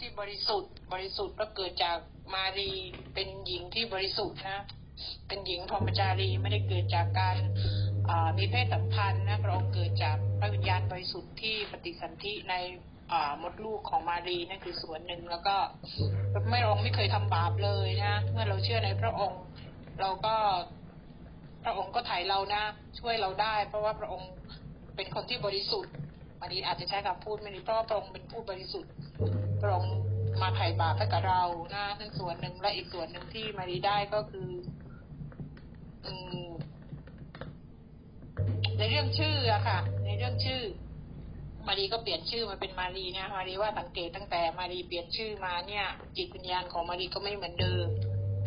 ที่บริสุทธิ์ บริสุทธิ์ก็เกิดจากมารีเป็นหญิงที่บริสุทธิ์นะ เป็นหญิงพรหมจารีไม่ได้เกิดจากการมีเพศสัมพันธ์นะพระองค์เกิดจากพระวิญญาณบริสุทธิ์ที่ปฏิสันธิในมดลูกของมารีนั่นคือส่วนหนึ่งแล้วก็ไม่องค์ไม่เคยทำบาปเลยนะเมื่อเราเชื่อในพระองค์ เราก็พระองค์ก็ไถ่เรานะ ช่วยเราได้ เพราะว่าพระองค์เป็นคนที่บริสุทธิ์มารีอาจจะใช้คำพูดไม่ดีเพราะพระองค์เป็นผู้บริสุทธิ์ พระองค์มาไถ่บาปให้กับเรานะนั่นส่วนหนึ่งและอีกส่วนหนึ่งที่มารีได้ก็คือ อืมในเรื่องชื่ออะค่ะ ในเรื่องชื่อ มารีก็เปลี่ยนชื่อมาเป็นมารีนะมารีว่าสังเกตตั้งแต่มารีเปลี่ยนชื่อมาเนี่ย จิตวิญญาณของมารีก็ไม่เหมือนเดิม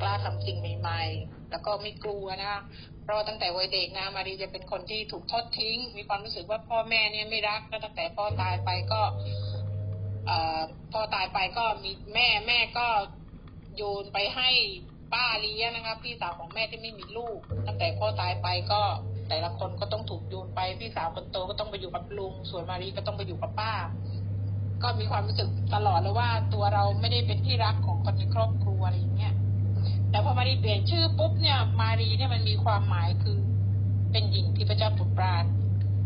กล้าทำสิ่งใหม่ๆ แล้วก็ไม่กลัวนะเพราะตั้งแต่วัยเด็กนะมารีจะเป็นคนที่ถูกทอดทิ้ง มีความรู้สึกว่าพ่อแม่เนี่ยไม่รักแล้วตั้งแต่พ่อตายไปก็ พ่อตายไปก็มีแม่แม่ก็โยนไปให้ป้าเลี้ยงนะครับพี่สาวของแม่ที่ไม่มีลูก ตั้งแต่พ่อตายไปก็แต่ละคนก็ต้องถูกโยนไป พี่สาวคนโตก็ต้องไปอยู่กับลุง ส่วนมารีก็ต้องไปอยู่กับป้า ก็มีความรู้สึกตลอดเลยว่าตัวเราไม่ได้เป็นที่รักของคนในครอบครัวอะไรอย่างเงี้ยแต่พอมารีเปลี่ยนชื่อปุ๊บเนี่ยมารีเนี่ยมันมีความหมายคือ เป็นหญิงที่พระเจ้าโปรดปราน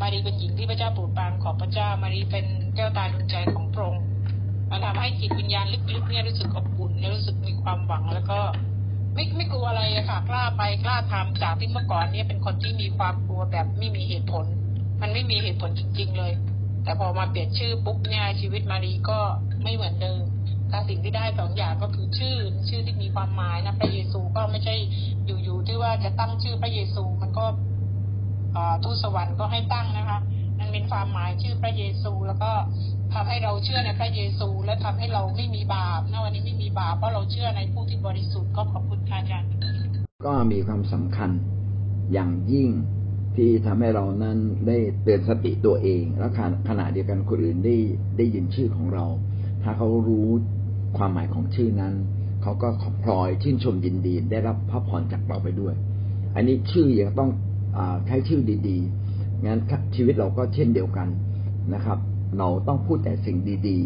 มารีเป็นหญิงที่พระเจ้าโปรดปรานของพระเจ้ามารีเป็นแก้วตาดวงใจของพระองค์มันทำให้จิตวิญญาณลึกๆเนี่ยรู้สึกอบอุ่นรู้สึกมีความหวังแล้วก็ไม่ไม่กลัวอะไรอะค่ะกล้าไปกล้าทำจากที่เมื่อก่อนเนี่ยเป็นคนที่มีความกลัวแบบไม่มีเหตุผล มันไม่มีเหตุผลจริง ๆ เลย แต่พอมาเปลี่ยนชื่อปุ๊บเนี่ยชีวิตมารีก็ไม่เหมือนเดิมถ้าสิ่งที่ได้สองอย่างก็คือชื่อชื่อที่มีความหมายนะพระเยซูก็ไม่ใช่อยู่ๆที่ว่าจะตั้งชื่อพระเยซูมันก็ ทูตสวรรค์ก็ให้ตั้งนะคะมันเป็นความหมายชื่อพระเยซู แล้วก็ทำให้เราเชื่อในพระเยซู และทำให้เราไม่มีบาปนะวันนี้ไม่มีบาปเพราะเราเชื่อในผู้ที่บริสุทธิ์ก็ขอบคุณค่ะอาจารย์ก็มีความสำคัญอย่างยิ่งที่ทำให้เรานั้นได้เตือนสติตัวเอง และขณะเดียวกันคนอื่นได้ได้ยินชื่อของเรา ถ้าเขารู้ความหมายของชื่อนั้น เขาก็พลอยชื่นชมยินดีได้รับพระพรจากเราไปด้วย อันนี้ชื่อยังต้อง ใช้ชื่อดีๆ งั้นชีวิตเราก็เช่นเดียวกันนะครับ เราต้องพูดแต่สิ่งดี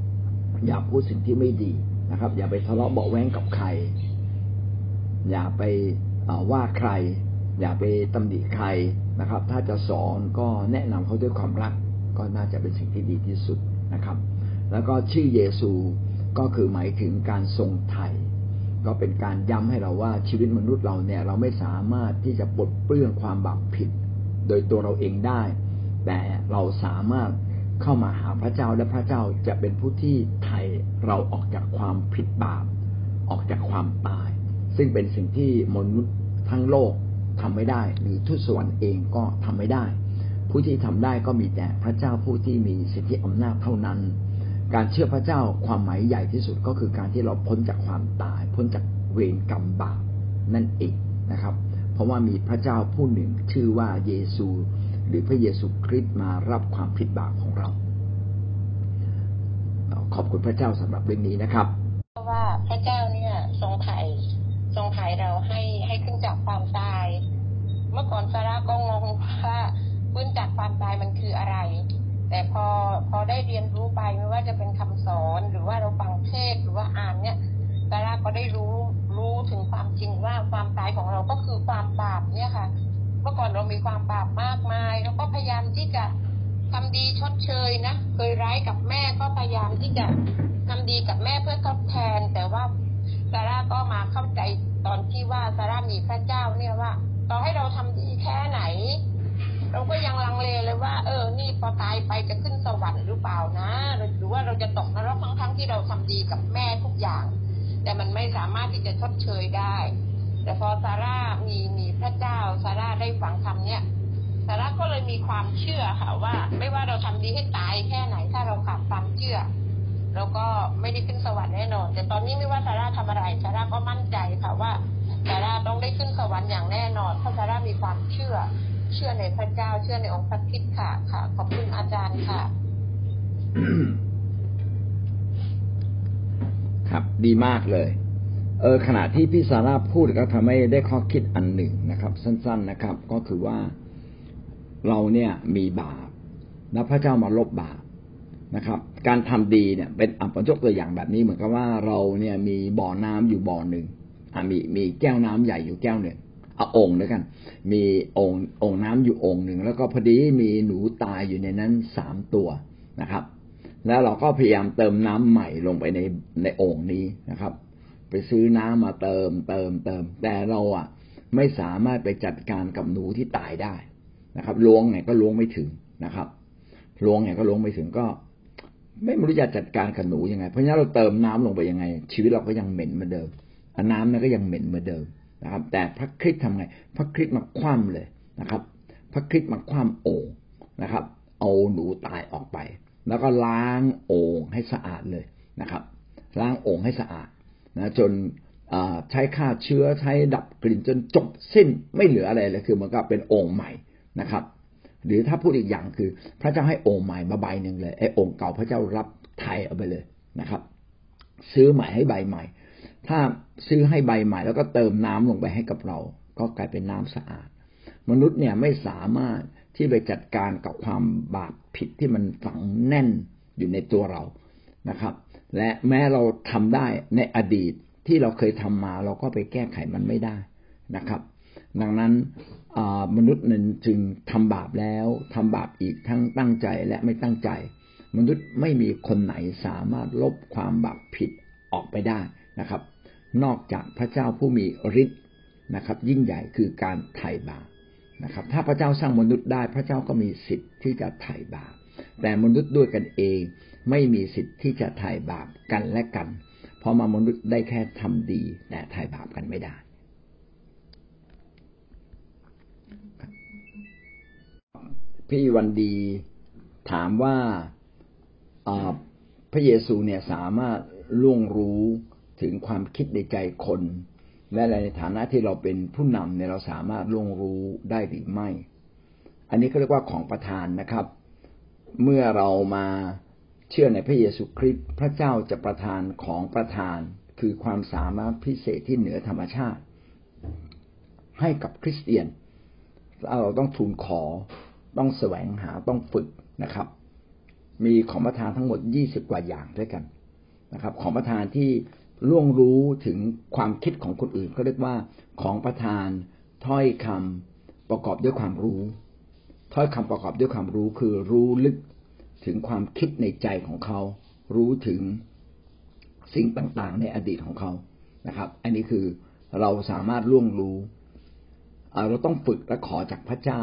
ๆ อย่าพูดสิ่งที่ไม่ดีนะครับ อย่าไปทะเลาะเบาแว้งกับใคร อย่าไปว่าใคร อย่าไปตำหนิใครนะครับ ถ้าจะสอนก็แนะนำเขาด้วยความรัก ก็น่าจะเป็นสิ่งที่ดีที่สุดนะครับ แล้วก็ชื่อเยซูก็คือหมายถึงการทรงไถ่ ก็เป็นการย้ำให้เราว่าชีวิตมนุษย์เราเนี่ย เราไม่สามารถที่จะปลดเปลื้องความบาปผิด โดยตัวเราเองได้ แต่เราสามารถเข้ามาหาพระเจ้าและพระเจ้าจะเป็นผู้ที่ไถ่เราออกจากความผิดบาป ออกจากความตาย ซึ่งเป็นสิ่งที่มนุษย์ทั้งโลกทำไม่ได้ หรือทุตสวรรค์เองก็ทำไม่ได้ ผู้ที่ทำได้ก็มีแต่พระเจ้าผู้ที่มีสิทธิอำนาจเท่านั้น การเชื่อพระเจ้าความหมายใหญ่ที่สุดก็คือการที่เราพ้นจากความตาย พ้นจากเวรกรรมบาปนั่นเองนะครับ เพราะว่ามีพระเจ้าผู้หนึ่งชื่อว่าเยซู หรือพระเยซูคริสต์มารับความผิดบาปของเรา ขอบคุณพระเจ้าสำหรับเรื่องนี้นะครับ เพราะว่าพระเจ้าเนี่ยทรงไถ่ทรงไถ่เราให้ให้ขึ้นจากความตาย เมื่อก่อนซาร่าก็งงว่าขึ้นจากความตายมันคืออะไร แต่พอพอได้เรียนรู้ไปไม่ว่าจะเป็นคำสอนหรือว่าเราฟังเทศหรือว่าอ่านเนี่ยดาราก็ได้รู้รู้ถึงความจริงว่าความตายของเราก็คือความบาปเนี่ยค่ะ เมื่อก่อนเรามีความบาปมากมายเราก็พยายามที่จะทำดีชดเชยนะเคยร้ายกับแม่ก็พยายามที่จะทำดีกับแม่เพื่อทดแทน แต่ว่าซาร่าก็มาเข้าใจตอนที่ว่าซาร่ามีพระเจ้าเนี่ยว่า ต่อให้เราทำดีแค่ไหน เราก็ยังลังเลเลยว่า เออ นี่พอตายไปจะขึ้นสวรรค์หรือเปล่านะ หรือว่าเราจะตกนรกทั้งทั้งที่เราทำดีกับแม่ทุกอย่าง แต่มันไม่สามารถที่จะชดเชยได้ แต่พอซาร่ามีมีพระเจ้าซาร่าได้ฟังคำเนี้ยซาร่าก็เลยมีความเชื่อค่ะว่า ไม่ว่าเราทำดีให้ตายแค่ไหน ถ้าเราขาดความเชื่อเราก็ไม่ได้ขึ้นสวรรค์แน่นอน แต่ตอนนี้ไม่ว่าซาร่าทำอะไรซาร่าก็มั่นใจค่ะว่าซาร่าต้องได้ขึ้นสวรรค์อย่างแน่นอนเพราะซาร่ามีความเชื่อ เชื่อในพระเจ้า เชื่อในองค์พระคิดค่ะ ค่ะ ขอบคุณอาจารย์ค่ะ ครับ ดีมากเลย เออขณะที่พี่สาราพูดก็ทำให้ได้ข้อคิดอันหนึ่งนะครับ สั้น ๆนะครับ ก็คือว่าเราเนี่ยมีบาปแล้วพระเจ้ามาลบบาปนะครับ การทำดีเนี่ย เป็นอัปยกตัวอย่างแบบนี้เหมือนกับว่าเราเนี่ยมีบ่อน้ำอยู่บ่อหนึ่งมีมีแก้วน้ำใหญ่อยู่แก้วหนึ่ง เอาองค์ด้วกัน มีองค์องค์น้ำอยู่องค์หนึ่งแล้วก็พอดีมีหนูตายอยู่ในนั้นสามตัวนะครับ แล้วเราก็พยายามเติมน้ำใหม่ลงไปในในองค์นี้นะครับ ไปซื้อน้ำมาเติมเติมเติม แต่เราอะไม่สามารถไปจัดการกับหนูที่ตายได้นะครับล้วงไงก็ล้วงไม่ถึงนะครับล้วงไงก็ล้วงไม่ถึงก็ ไม่รู้จะจัดการกับหนูยังไง เพราะฉะนั้นเราเติมน้ำลงไปยังไง ชีวิตเราก็ยังเหม็นเหมือนเดิมน้ำนั้นก็ยังเหม็นเหมือนเดิม นะครับ แต่พระคริสต์ทำไง พระคริสต์มาคว่ำเลยนะครับ พระคริสต์มาคว่ำโอ่งนะครับ เอาหนูตายออกไป แล้วก็ล้างโอ่งให้สะอาดเลยนะครับ ล้างโอ่งให้สะอาดนะจนใช้ฆ่าเชื้อใช้ดับกลิ่นจนจบสิ้นไม่เหลืออะไรเลยคือมันก็เป็นโอ่งใหม่นะครับ หรือถ้าพูดอีกอย่างคือ พระเจ้าให้โอ่งใหม่มาใบหนึ่งเลยไอ้โอ่งเก่าพระเจ้ารับไทยเอาไปเลยนะครับ ซื้อใหม่ให้ใบใหม่ ถ้าซื้อให้ใบใหม่ แล้วก็เติมน้ำลงไปให้กับเรา ก็กลายเป็นน้ำสะอาด มนุษย์เนี่ยไม่สามารถที่ไปจัดการกับความบาปผิดที่มันฝังแน่นอยู่ในตัวเรานะครับ และแม้เราทำได้ในอดีตที่เราเคยทำมา เราก็ไปแก้ไขมันไม่ได้นะครับ ดังนั้นมนุษย์นั้นจึงทำบาปแล้วทำบาปอีกทั้งตั้งใจและไม่ตั้งใจ มนุษย์ไม่มีคนไหนสามารถลบความบาปผิดออกไปได้ นะครับ นอกจากพระเจ้าผู้มีฤทธิ์นะครับ ยิ่งใหญ่คือการไถ่บาปนะครับ ถ้าพระเจ้าสร้างมนุษย์ได้ พระเจ้าก็มีสิทธิ์ที่จะไถ่บาปแต่มนุษย์ด้วยกันเองไม่มีสิทธิ์ที่จะไถ่บาปกันและกัน เพราะมามนุษย์ได้แค่ทำดี แต่ไถ่บาปกันไม่ได้พี่วันดีถามว่าพระเยซูเนี่ยสามารถล่วงรู้ ถึงความคิดในใจคน และในฐานะที่เราเป็นผู้นำเนี่ยเราสามารถลงรู้ได้หรือไม่ อันนี้เขาเรียกว่าของประทานนะครับ เมื่อเรามาเชื่อในพระเยซูคริสต์พระเจ้าจะประทานของประทานคือความสามารถพิเศษที่เหนือธรรมชาติ ให้กับคริสเตียน เราต้องทูลขอต้องแสวงหาต้องฝึกนะครับ มีของประทานทั้งหมดยี่สิบกว่าอย่างด้วยกันนะครับ ของประทานที่ ล่วงรู้ถึงความคิดของคนอื่นเขาเรียกว่าของประทานถ้อยคำประกอบด้วยความรู้ ถ้อยคำประกอบด้วยความรู้คือรู้ลึกถึงความคิดในใจของเขา รู้ถึงสิ่งต่างๆ ในอดีตของเขานะครับ อันนี้คือเราสามารถล่วงรู้เราต้องฝึกและขอจากพระเจ้า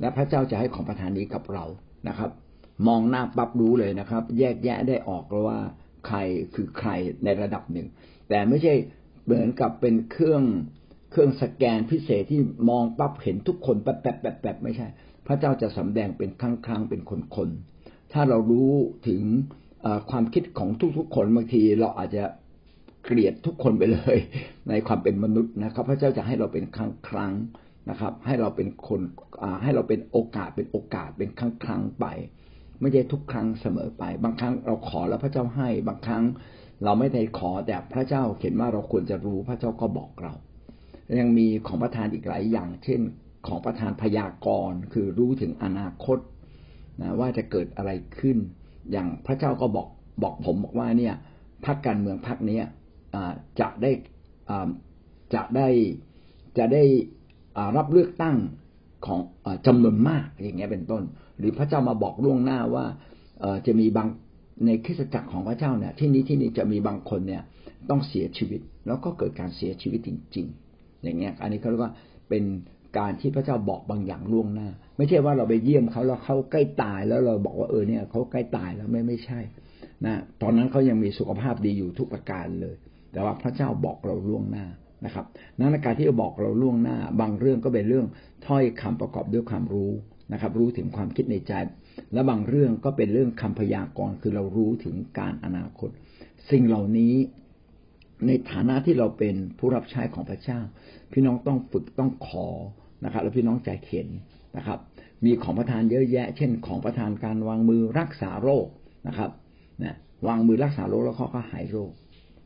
และพระเจ้าจะให้ของประทานนี้กับเรานะครับ มองหน้าปั๊บรู้เลยนะครับ แยกแยะได้ออกแล้วว่า ใครคือใครในระดับหนึ่ง แต่ไม่ใช่เหมือนกับเป็นเครื่องเครื่องสแกนพิเศษที่มองปั๊บเห็นทุกคนแป๊บแป๊บแป๊บแป๊บไม่ใช่ พระเจ้าจะสำแดงเป็นครั้งครั้งเป็นคนคนถ้าเรารู้ถึงความคิดของทุกๆคนบางทีเราอาจจะเกลียดทุกคนไปเลย ในความเป็นมนุษย์นะครับ พระเจ้าจะให้เราเป็นครั้งครั้งนะครับ ให้เราเป็นคนให้เราเป็นโอกาสเป็นโอกาสเป็นครั้งครั้งไป ไม่ใช่ทุกครั้งเสมอไป บางครั้งเราขอแล้วพระเจ้าให้ บางครั้งเราไม่ได้ขอแต่พระเจ้าเห็นว่าเราควรจะรู้พระเจ้าก็บอกเรา ยังมีของประทานอีกหลายอย่าง เช่น ของประทานพยากรณ์คือรู้ถึงอนาคตนะว่าจะเกิดอะไรขึ้น อย่างพระเจ้าก็บอกบอกผมบอกว่าเนี่ยพรรคการเมืองพรรคนี้จะได้จะได้จะได้รับเลือกตั้งของจำนวนมากอย่างเงี้ยเป็นต้น หรือพระเจ้ามาบอกล่วงหน้าว่าจะมีบางในคริสตจักรของพระเจ้าเนี่ย ที่นี้ที่นี้จะมีบางคนเนี่ยต้องเสียชีวิต แล้วก็เกิดการเสียชีวิตจริง ๆ อย่างเงี้ย อันนี้เขาเรียกว่าเป็นการที่พระเจ้าบอกบางอย่างล่วงหน้า ไม่ใช่ว่าเราไปเยี่ยมเขาแล้วเขาใกล้ตายแล้วเราบอกว่าเออเนี่ยเขาใกล้ตายแล้วไม่ไม่ใช่นะตอนนั้นเขายังมีสุขภาพดีอยู่ทุกประการเลย แต่ว่าพระเจ้าบอกเราล่วงหน้านะครับนั้นการที่จะบอกเราล่วงหน้า บางเรื่องก็เป็นเรื่องถ้อยคำประกอบด้วยความรู้ นะครับ รู้ถึงความคิดในใจ และบางเรื่องก็เป็นเรื่องคำพยากรณ์คือเรารู้ถึงการอนาคต สิ่งเหล่านี้ในฐานะที่เราเป็นผู้รับใช้ของพระเจ้า พี่น้องต้องฝึกต้องขอนะครับ แล้วพี่น้องใจเข็นนะครับ มีของประทานเยอะแยะ เช่น ของประทานการวางมือรักษาโรคนะครับนะวางมือรักษาโรคแล้วเขาก็หายโรค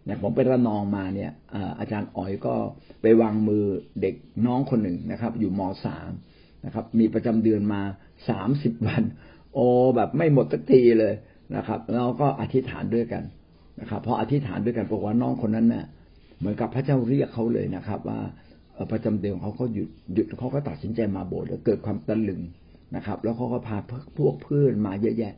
เนี่ยผมไประนองมาเนี่ยอาจารย์อ๋อยก็ไปวางมือเด็กน้องคนหนึ่งนะครับ อยู่มสาม นะครับ มีประจำเดือนมาสามสิบวัน โอ้แบบไม่หมดสักทีเลยนะครับเราก็อธิษฐานด้วยกันนะครับพออธิษฐานด้วยกันบอกว่าน้องคนนั้นเนะ่ยเหมือนกับพระเจ้าเรียกเขาเลยนะครับ ว่าประจำเดือนเขาก็หยุดหยุดเขาก็ตัดสินใจมาโบสถ์แล้วเกิดความตะลึงนะครับ แล้วเขาก็พาพวกเพื่อนมาเยอะแยะ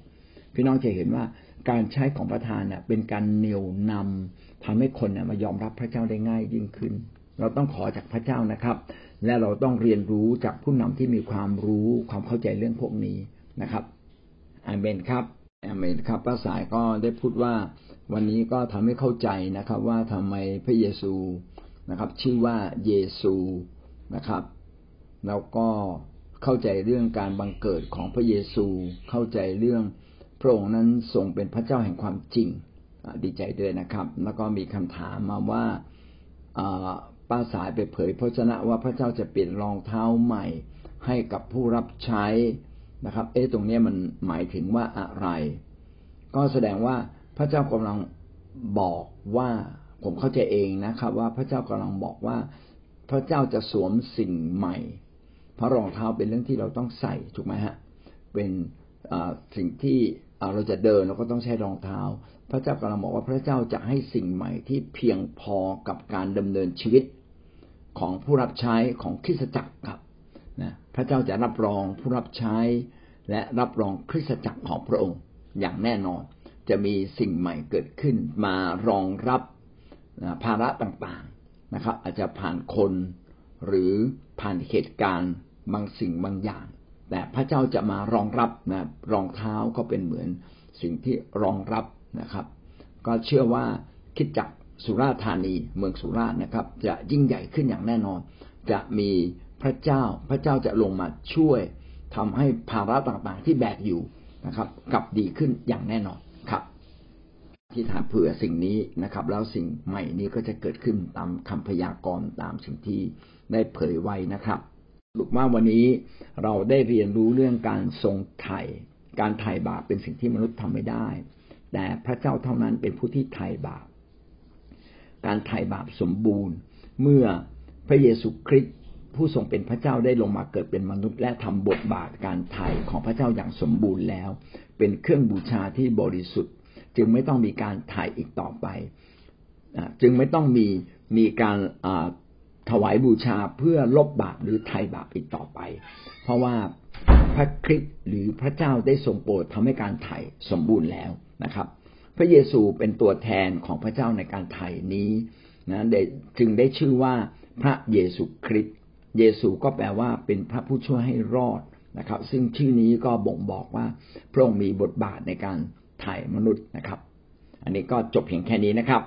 พี่น้องจะเห็นว่าการใช้ของประธานเนี่ยเป็นการเหนี่ยวนำทำให้คนเนี่ยมายอมรับพระเจ้าได้ง่ายยิ่งขึ้น เราต้องขอจากพระเจ้านะครับ และเราต้องเรียนรู้จากผู้นำที่มีความรู้ความเข้าใจเรื่องพวกนี้นะครับอาเมนครับอาเมนครับพระสายก็ได้พูดว่าวันนี้ก็ทำให้เข้าใจนะครับ ว่าทำไมพระเยซูนะครับ ชื่อว่าเยซูนะครับ แล้วก็เข้าใจเรื่องการบังเกิดของพระเยซู เข้าใจเรื่องพระองค์นั้นทรงเป็นพระเจ้าแห่งความจริงดีใจด้วยนะครับ แล้วก็มีคำถามมาว่า ป้าสายไปเผยพระชนะว่าพระเจ้าจะเปลี่ยนรองเท้าใหม่ ให้กับผู้รับใช้นะครับ เอ๊ะตรงนี้มันหมายถึงว่าอะไร ก็แสดงว่าพระเจ้ากำลังบอกว่าผมเข้าใจเองนะครับ ว่าพระเจ้ากำลังบอกว่า พระเจ้าจะสวมสิ่งใหม่ พระรองเท้าเป็นเรื่องที่เราต้องใส่ถูกไหมฮะ เป็นสิ่งที่เราจะเดินเราก็ต้องใช้รองเท้า พระเจ้ากำลังบอกว่าพระเจ้าจะให้สิ่งใหม่ที่เพียงพอกับการดำเนินชีวิต ของผู้รับใช้ของคริสตจักรครับนะพระเจ้าจะรับรองผู้รับใช้และรับรองคริสตจักรของพระองค์อย่างแน่นอน จะมีสิ่งใหม่เกิดขึ้นมารองรับภาระต่างๆนะครับ อาจจะผ่านคนหรือผ่านเหตุการณ์บางสิ่งบางอย่าง แต่พระเจ้าจะมารองรับนะรองเท้าก็เป็นเหมือนสิ่งที่รองรับนะครับ ก็เชื่อว่าคิดจัก สุราธานีเมืองสุราษฎร์นะครับ จะยิ่งใหญ่ขึ้นอย่างแน่นอน จะมีพระเจ้าพระเจ้าจะลงมาช่วยทำให้ภาระต่างๆที่แบกอยู่นะครับกลับดีขึ้นอย่างแน่นอนครับที่ถามเผื่อสิ่งนี้นะครับ แล้วสิ่งใหม่นี้ก็จะเกิดขึ้นตามคำพยากรณ์ตามสิ่งที่ได้เผยไว้นะครับลูกว่าวันนี้เราได้เรียนรู้เรื่องการทรงไถ่การไถ่บาปเป็นสิ่งที่มนุษย์ทำไม่ได้ แต่พระเจ้าเท่านั้นเป็นผู้ที่ไถ่บาป การไถ่บาปสมบูรณ์ เมื่อพระเยซูคริสต์ผู้ทรงเป็นพระเจ้าได้ลงมาเกิดเป็นมนุษย์ และทำบทบาทการไถ่ของพระเจ้าอย่างสมบูรณ์แล้ว เป็นเครื่องบูชาที่บริสุทธิ์ จึงไม่ต้องมีการไถ่อีกต่อไปจึงไม่ต้องมีมีการถวายบูชาเพื่อลบบาปหรือไถ่บาปอีกต่อไป เพราะว่าพระคริสต์หรือพระเจ้าได้ทรงโปรดทำให้การไถ่สมบูรณ์แล้วนะครับ พระเยซูเป็นตัวแทนของพระเจ้าในการไถ่นี้นะจึงได้ชื่อว่าพระเยซูคริสต์เยซูก็แปลว่าเป็นพระผู้ช่วยให้รอดนะครับ ซึ่งชื่อนี้ก็บ่งบอกว่าพระองค์มีบทบาทในการไถ่มนุษย์นะครับ อันนี้ก็จบเพียงแค่นี้นะครับ